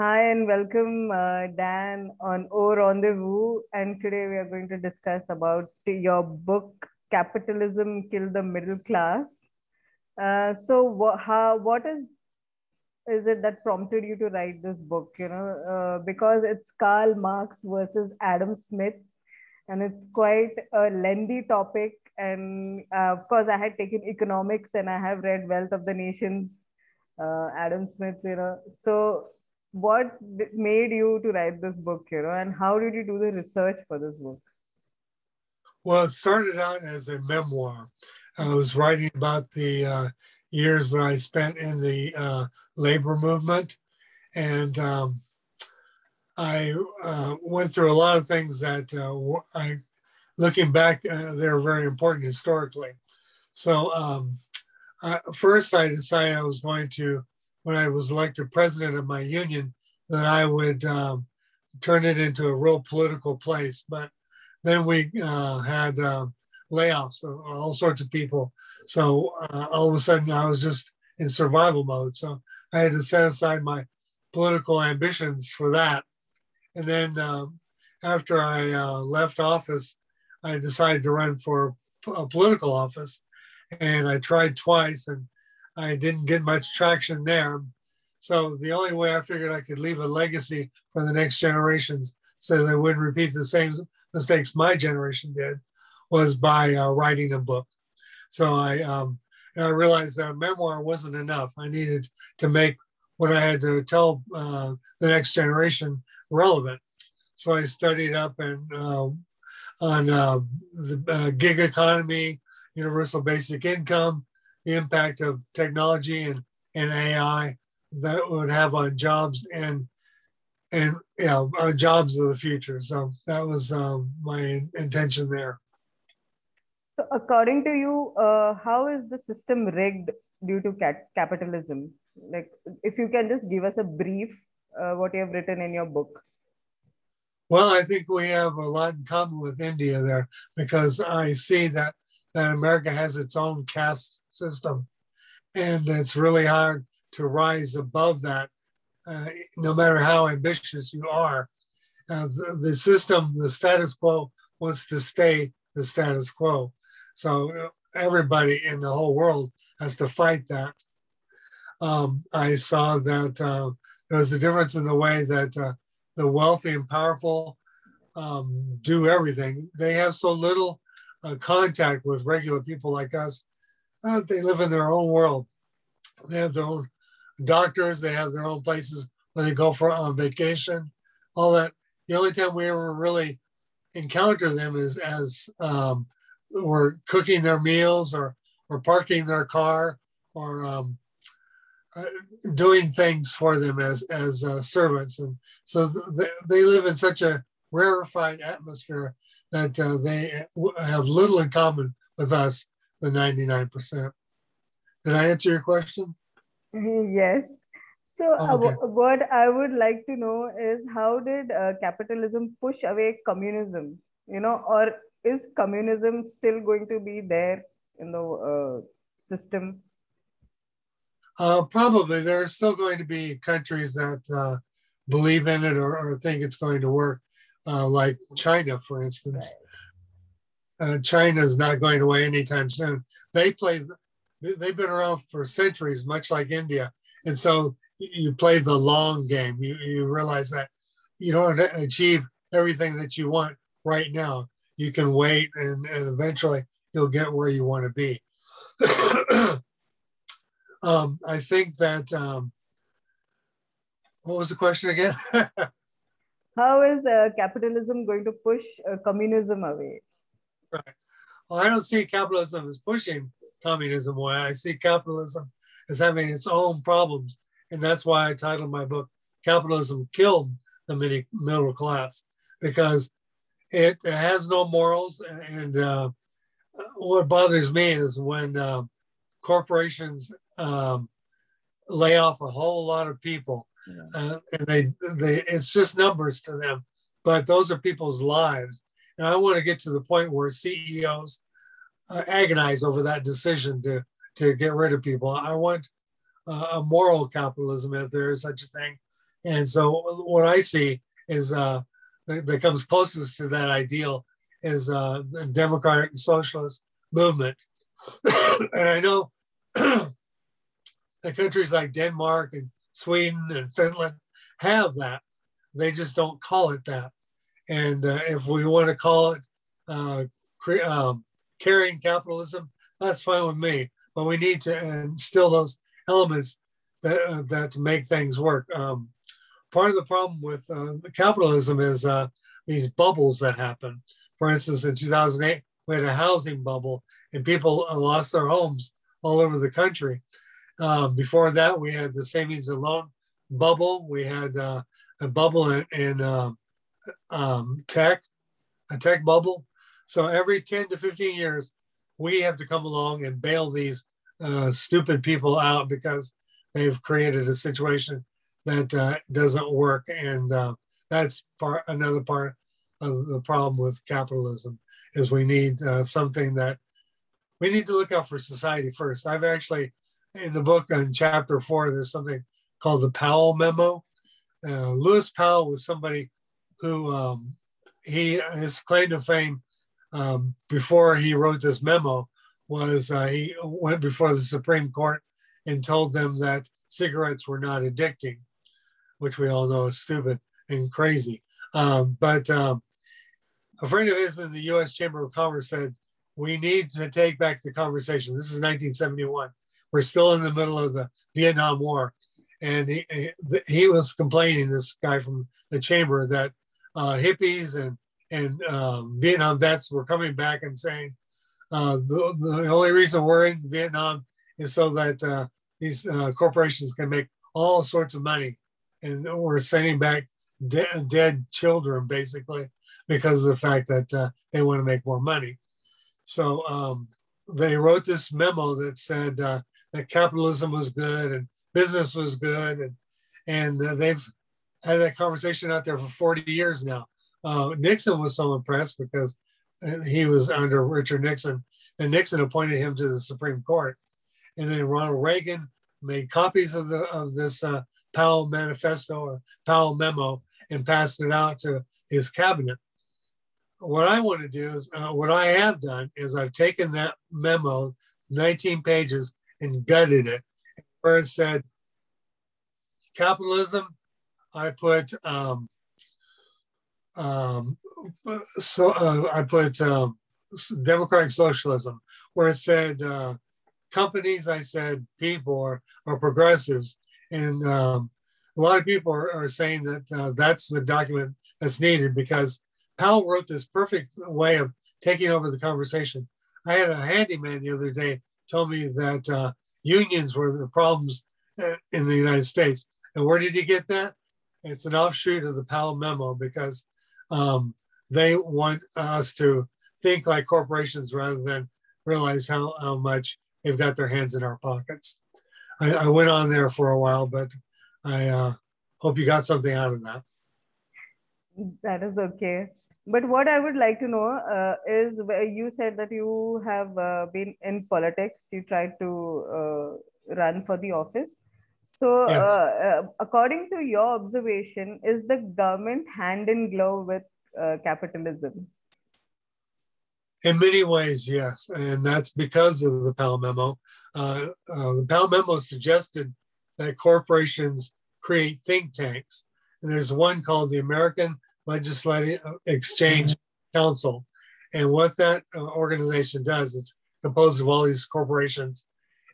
Hi and welcome, uh, Dan, on Au Rendezvous. And today we are going to discuss about your book, Capitalism Kill the Middle Class. Uh, so, wh- how, what is is it that prompted you to write this book? You know, uh, because it's Karl Marx versus Adam Smith, and it's quite a lengthy topic. And uh, of course, I had taken economics, and I have read Wealth of the Nations, uh, Adam Smith. You know, so what made you to write this book? You know, and how did you do the research for this book? Well, it started out as a memoir. I was writing about the uh, years that I spent in the uh, labor movement. And um, I uh, went through a lot of things that uh, I, looking back, uh, they're very important historically. So um, first, I decided I was going to, when I was elected president of my union, that I would um, turn it into a real political place. But then we uh, had um, layoffs of all sorts of people. So uh, all of a sudden, I was just in survival mode. So I had to set aside my political ambitions for that. And then um, after I uh, left office, I decided to run for a political office. And I tried twice and I didn't get much traction there. So the only way I figured I could leave a legacy for the next generations so they wouldn't repeat the same mistakes my generation did was by uh, writing a book. So I, um, I realized that a memoir wasn't enough. I needed to make what I had to tell uh, the next generation relevant. So I studied up and uh, on uh, the uh, gig economy, universal basic income, the impact of technology and, and AI that would have on jobs and and yeah, our jobs of the future. So that was um, my intention there. So, according to you, uh, how is the system rigged due to cat- capitalism? Like, if you can just give us a brief, uh, what you have written in your book. Well, I think we have a lot in common with India there because I see that that America has its own caste system, and it's really hard to rise above that uh, no matter how ambitious you are. Uh, the, the, system, the status quo, wants to stay the status quo. So uh, everybody in the whole world has to fight that. Um, I saw that uh, there was a difference in the way that uh, the wealthy and powerful um, do everything. They have so little uh, contact with regular people like us. they live in their own world. They have their own doctors, they have their own places where they go for on vacation, all that. The only time we ever really encounter them is as um, we're cooking their meals or or parking their car or um, uh, doing things for them as as uh, servants, and so th- they live in such a rarefied atmosphere that uh, they have little in common with us, the ninety nine percent. Did I answer your question? Yes. So, oh, okay. uh, what I would like to know is how did uh, capitalism push away communism? You know, or is communism still going to be there in the uh, system? Uh, probably. There are still going to be countries that uh, believe in it or, or, think it's going to work, uh, like China, for instance. Right. China is not going away anytime soon. They play they've been around for centuries, much like India. And so you play the long game. You, you realize that you don't achieve everything that you want right now. You can wait and, and eventually you'll get where you want to be. um, I think that, um, what was the question again? How is uh, capitalism going to push uh, communism away? Right. Well, I don't see capitalism as pushing communism away. I see capitalism as having its own problems. And that's why I titled my book, Capitalism Killed the Middle Class, because it has no morals. And uh, what bothers me is when uh, corporations um, lay off a whole lot of people. Uh, and they, they, it's just numbers to them, but those are people's lives. And I want to get to the point where CEOs uh, agonize over that decision to to get rid of people. I want uh, a moral capitalism if there is such a thing, And so what I see is uh, that, that comes closest to that ideal is uh, the democratic socialist movement. and I know that countries like Denmark and Sweden and Finland have that. They just don't call it that. And uh, if we want to call it uh, cre- um, carrying capitalism, that's fine with me. But we need to instill those elements that uh, that make things work. Um, part of the problem with uh, capitalism is uh, these bubbles that happen. For instance, in 2008, we had a housing bubble, and people lost their homes all over the country. Um, before that, we had the savings and loan bubble. We had uh, a bubble in, in um, um, tech, a tech bubble. So every 10 to 15 years, we have to come along and bail these uh, stupid people out because they've created a situation that uh, doesn't work. And uh, that's part another part of the problem with capitalism is we need uh, something that we need to look out for society first. I've actually in the book in chapter four, there's something called the Powell memo. Uh, Lewis Powell was somebody who um, he his claim to fame um, before he wrote this memo was uh, he went before the Supreme Court and told them that cigarettes were not addicting, which we all know is stupid and crazy. Um, but um, a friend of his in the U.S. Chamber of Commerce said, "We need to take back the conversation." This is 1971. We're still in the middle of the Vietnam War, and he, he was complaining. This guy from the chamber that uh, hippies and and um, Vietnam vets were coming back and saying uh, the, the only reason we're in Vietnam is so that uh, these uh, corporations can make all sorts of money, and we're sending back de- dead children basically because of the fact that uh, they want to make more money. So um, they wrote this memo that said uh, that capitalism was good and business was good, and and uh, they've had that conversation out there for 40 years now. Uh, Nixon was so impressed because uh, he was under Richard Nixon, and Nixon appointed him to the Supreme Court. And then Ronald Reagan made copies of the of this uh, Powell Manifesto or Powell Memo and passed it out to his cabinet. What I want to do is, uh, what I have done is I've taken that memo, 19 pages, and gutted it, where it said capitalism I put um, um, so uh, I put um, democratic socialism, where it said uh, companies. I said people or, or progressives, and um, a lot of people are, are saying that uh, that's the document that's needed because Powell wrote this perfect way of taking over the conversation. I had a handyman the other day tell me that uh, unions were the problems uh, in the United States. And where did he get that? It's an offshoot of the Powell memo because um, they want us to think like corporations rather than realize how, how much they've got their hands in our pockets. I, I went on there for a while, but I uh, hope you got something out of that. That is okay. But what I would like to know uh, is you said that you have uh, been in politics, you tried to uh, run for the office. So, yes. Uh, uh, according to your observation, is the government hand in glove with uh, capitalism? In many ways, yes. And that's because of the Powell Memo. Uh, uh, the Powell Memo suggested that corporations create think tanks. And there's one called the American Legislative Exchange Council. And what that uh, organization does, it's composed of all these corporations.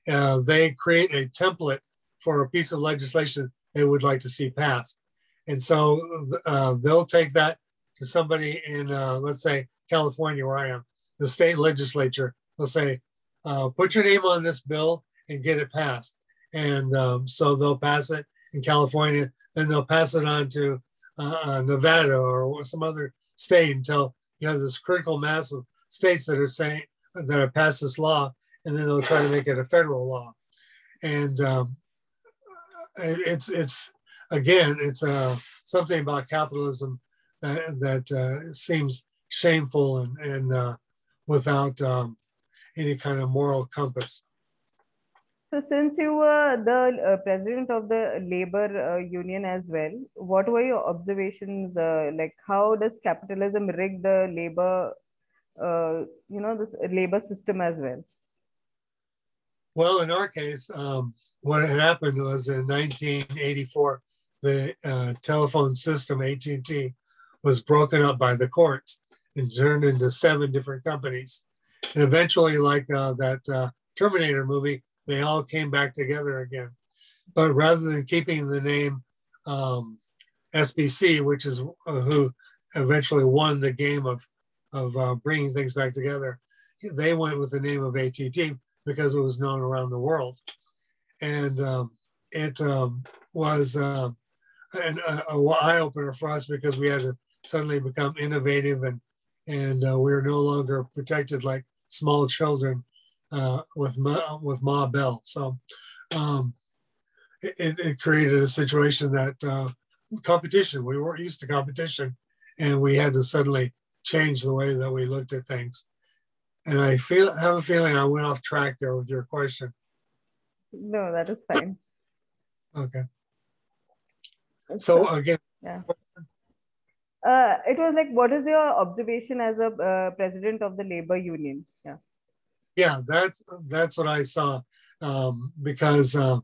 they create a template for a piece of legislation they would like to see passed. And so uh, they'll take that to somebody in, uh, let's say, California, where I am, the state legislature. They'll say, uh, put your name on this bill and get it passed. And um, so they'll pass it in California, then they'll pass it on to uh, Nevada or some other state until you have this critical mass of states that are saying that have passed this law, and then they'll try to make it a federal law. And um, it's it's again it's uh, something about capitalism that, that uh, seems shameful and and uh, without um, any kind of moral compass. So, since you were the uh, president of the labor uh, union as well, what were your observations? Uh, like, how does capitalism rig the labor, uh, you know, this labor system as well? Well, in our case, um, what had happened was in 1984, the uh, telephone system AT&T was broken up by the courts and turned into seven different companies. And eventually, like uh, that Terminator movie, they all came back together again. But rather than keeping the name um, SBC, which is uh, who eventually won the game of, of uh, bringing things back together, they went with the name of ATT because it was known around the world. And um, it um, was uh, an eye opener for us because we had to suddenly become innovative and, and uh, we were no longer protected like small children uh, with Ma, with Ma Bell. So um, it, it, created a situation that uh, competition. We weren't used to competition, and we had to suddenly change the way that we looked at things. And I feel I have a feeling I went off track there with your question. No, that is fine. okay. So again, yeah. Uh, it was like, what is your observation as a uh, president of the labor union? Yeah yeah, that's that's what I saw um, because uh,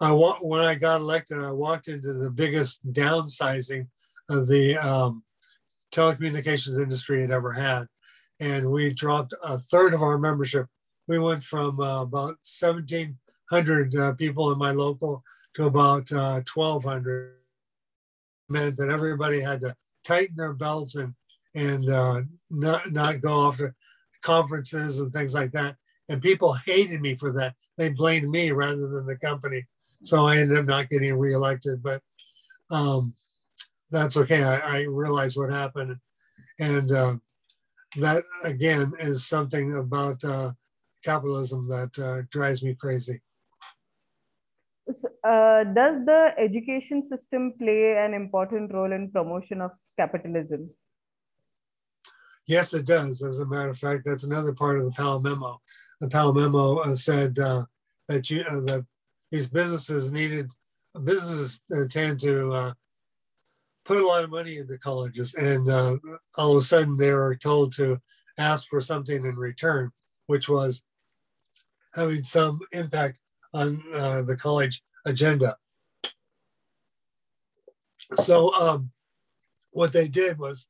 I wa- when I got elected, I walked into the biggest downsizing of the um, telecommunications industry had ever had, and we dropped a third of our membership. We went from uh, about 1,700 uh, people in my local to about 1,200. Uh, meant that everybody had to tighten their belts and and uh, not not go off to conferences and things like that. And people hated me for that. They blamed me rather than the company. So I ended up not getting reelected, but um, that's okay. I, I realized what happened. And uh, that, again, is something about uh, capitalism that uh, drives me crazy. Uh, does the education system play an important role in promotion of capitalism? Yes, it does. As a matter of fact, that's another part of the Powell memo. The Powell memo uh, said uh, that you uh, that these businesses needed businesses tend to uh, put a lot of money into colleges, and uh, all of a sudden they were told to ask for something in return, which was having some impact on uh, the college agenda. So um, what they did was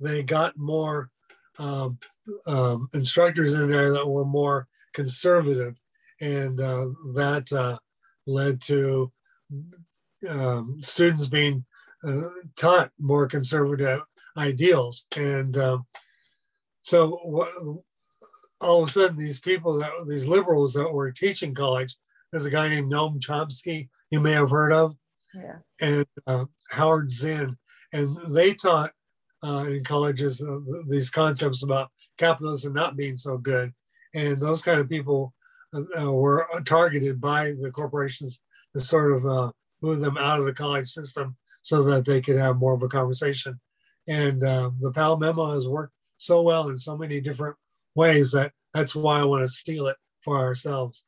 they got more um, um, instructors in there that were more conservative, and uh, that uh, led to um, students being uh, taught more conservative ideals. And um, so all of a sudden, these people that these liberals that were teaching college, there's a guy named Noam Chomsky you may have heard of, yeah. and uh, Howard Zinn, and they taught uh, in colleges uh, these concepts about capitalism not being so good, and those kind of people uh, uh were targeted by the corporations to sort of uh, move them out of the college system so that they could have more of a conversation. And uh, the Powell memo has worked so well in so many different ways that that's why I want to steal it for ourselves.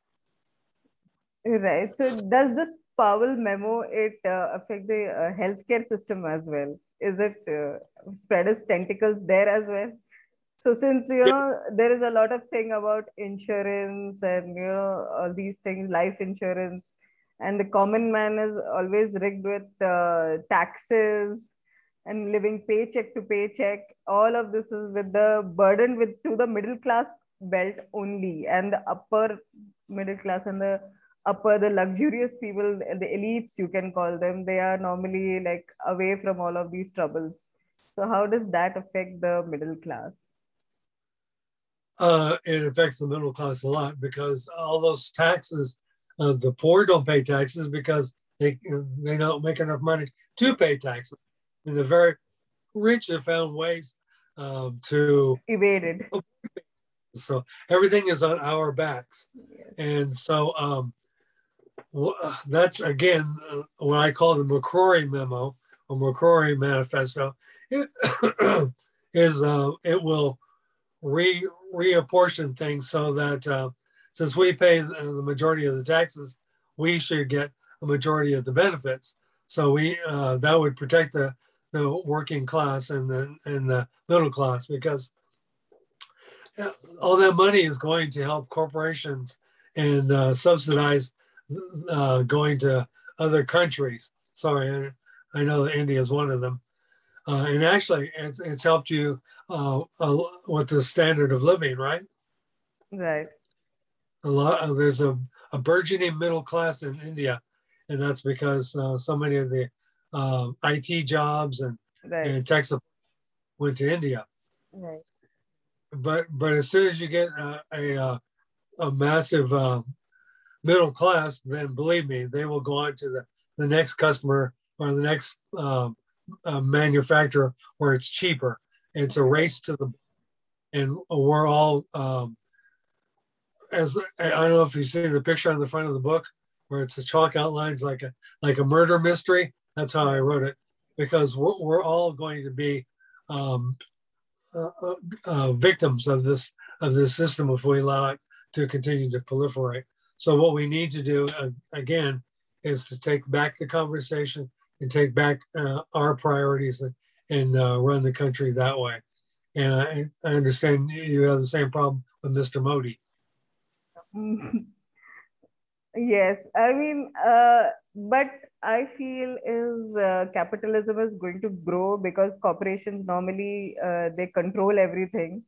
Right. So does this Powell memo it affect the healthcare system as well? is it uh, spread its tentacles there as well? So since you know there is a lot of thing about insurance and you know all these things, life insurance, and the common man is always rigged with uh, taxes and living paycheck to paycheck. All of this is with the burden with to the middle class belt only, and the upper middle class and the upper the luxurious people the elites you can call them they are normally like away from all of these troubles so how does that affect the middle class uh, it affects the middle class a lot because all those taxes uh, the poor don't pay taxes because they they don't make enough money to pay taxes and the very rich have found ways um, to evade it so everything is on our backs yes. and so um, that's again uh, what I call the McCrory memo or McCrory manifesto. Is uh, it will re reapportion things so that uh, since we pay the majority of the taxes, we should get a majority of the benefits. So we uh, that would protect the the working class and the and the middle class because all that money is going to help corporations and uh, subsidize uh, going to other countries. Sorry, I, I know that India is one of them. Uh, and actually, it's, it's helped you uh, with the standard of living, right? Right. A lot. there's a, a burgeoning middle class in India, and that's because uh, so many of the uh, IT jobs and right. and tech went to India. Right. But but as soon as you get a a, a massive uh, middle class, then believe me, they will go on to the, the next customer or the next um, uh, manufacturer where it's cheaper. It's a race to the, and we're all, um, as I don't know if you've seen the picture on the front of the book where it's a chalk outlines like a like a murder mystery. That's how I wrote it because we're, we're all going to be um, uh, uh, uh victims of this of this system if we allow it to continue to proliferate. So what we need to do uh, again is to take back the conversation and take back uh, our priorities and, and uh, run the country that way. And I, I, understand you have the same problem with Mr. Modi. yes, I mean, uh, but I feel is uh, capitalism is going to grow because corporations normally uh, they control everything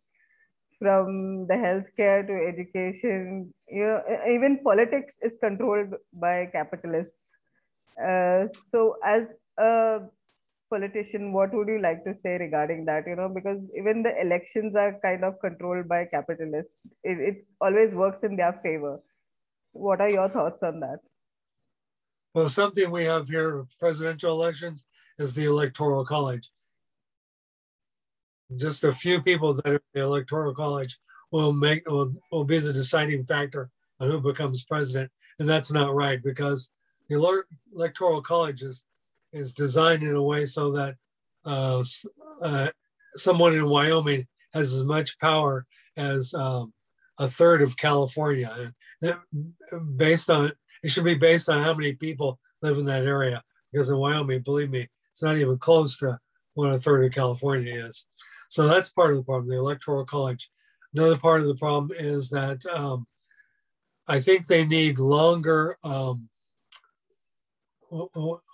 from the healthcare to education. You know, even politics is controlled by capitalists. Uh, so, as a politician, what would you like to say regarding that? You know, because even the elections are kind of controlled by capitalists. It, it always works in their favor. What are your thoughts on that? Well, something we have here presidential elections is the electoral college just a few people that are in the electoral college will make will, will be the deciding factor on who becomes president and that's not right because the electoral college is, is designed in a way so that uh, uh, someone in wyoming has as much power as um, a third of california. And based on it should be based on how many people live in that area. Because in wyoming believe me it's not even close to what a third of california is. So that's part of the problem, the electoral college. Another part of the problem is that um, I think they need longer, um,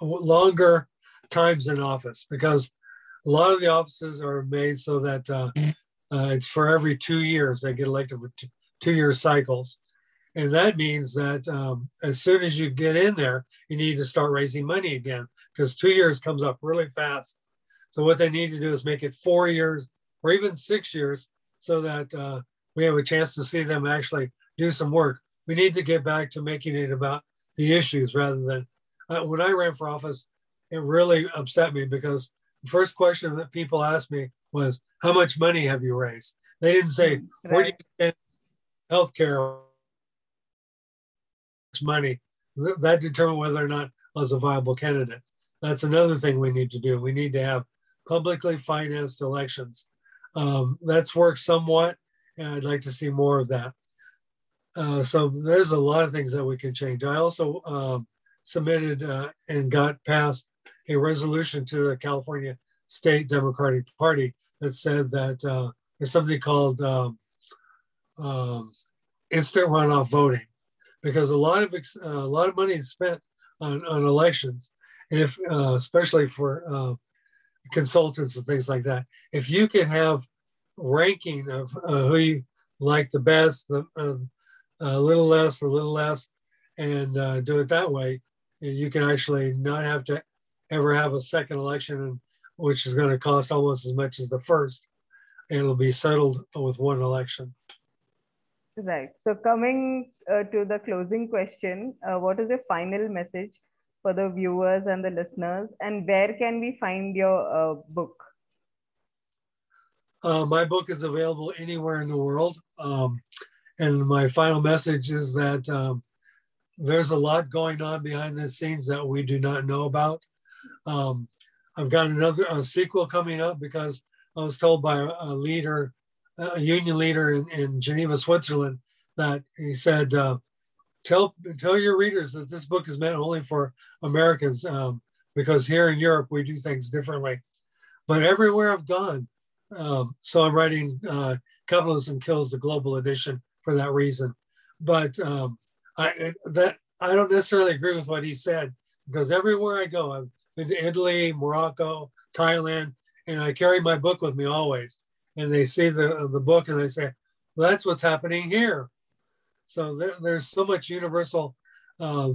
longer times in office because a lot of the offices are made so that uh, uh, it's for every two years they get elected for two, two year cycles. And that means that um, as soon as you get in there, you need to start raising money again because two years comes up really fast. So what they need to do is make it four years or even six years so that uh, we have a chance to see them actually do some work. We need to get back to making it about the issues rather than when I ran for office, it really upset me because the first question that people asked me was, How much money have you raised? They didn't say, right. Where do you spend healthcare money? That determined whether or not I was a viable candidate. That's another thing we need to do. We need to have publicly financed elections. Um, that's worked somewhat, and I'd like to see more of that. Uh, so there's a lot of things that we can change. I also um, submitted uh, and got passed a resolution to the California State Democratic Party that said that uh, there's something called um, um, instant runoff voting, because a lot of a lot of money is spent on, on elections, and if uh, especially for uh, consultants and things like that. If you can have ranking of uh, who you like the best, the, uh, a little less, a little less, and uh, do it that way, you can actually not have to ever have a second election, which is going to cost almost as much as the first. And it'll be settled with one election. Right. So, coming uh, to the closing question, uh, what is your final message for the viewers and the listeners? And where can we find your uh, book? Uh, my book is available anywhere in the world. Um, and my final message is that um, there's a lot going on behind the scenes that we do not know about. Um, I've got another sequel coming up because I was told by a leader, a union leader in, in Geneva, Switzerland, that he said, uh, "Tell tell your readers that this book is meant only for Americans, um, because here in Europe we do things differently." But everywhere I've gone, um, so I'm writing uh, "Capitalism Kills the Global Edition" for that reason. But um, I that I don't necessarily agree with what he said because everywhere I go, I've been to Italy, Morocco, Thailand, and I carry my book with me always. And they see the the book and they say, well, "That's what's happening here." So there, there's so much universal uh,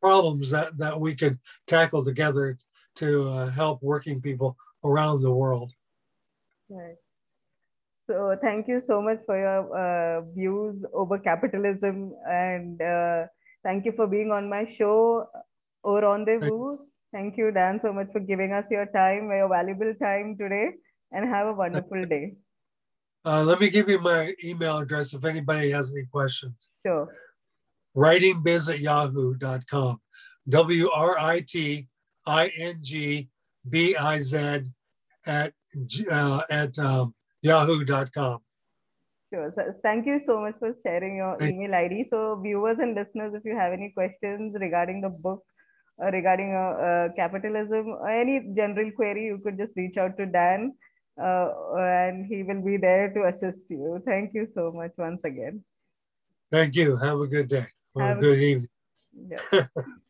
problems that that we could tackle together to uh, help working people around the world. Right. So thank you so much for your uh, views over capitalism and uh, thank you for being on my show or rendezvous. Thank you, Dan, so much for giving us your time, your valuable time today, and have a wonderful day. Uh, let me give you my email address if anybody has any questions. Sure. Writingbiz at yahoo.com. W R I T I N G B I Z at, uh, at um, yahoo.com. Sure. So thank you so much for sharing your email ID. So, viewers and listeners, if you have any questions regarding the book, uh, regarding uh, uh, capitalism, or any general query, you could just reach out to Dan uh, and he will be there to assist you. Thank you so much once again. Thank you. Have a good day or Have a a- good evening. Yeah.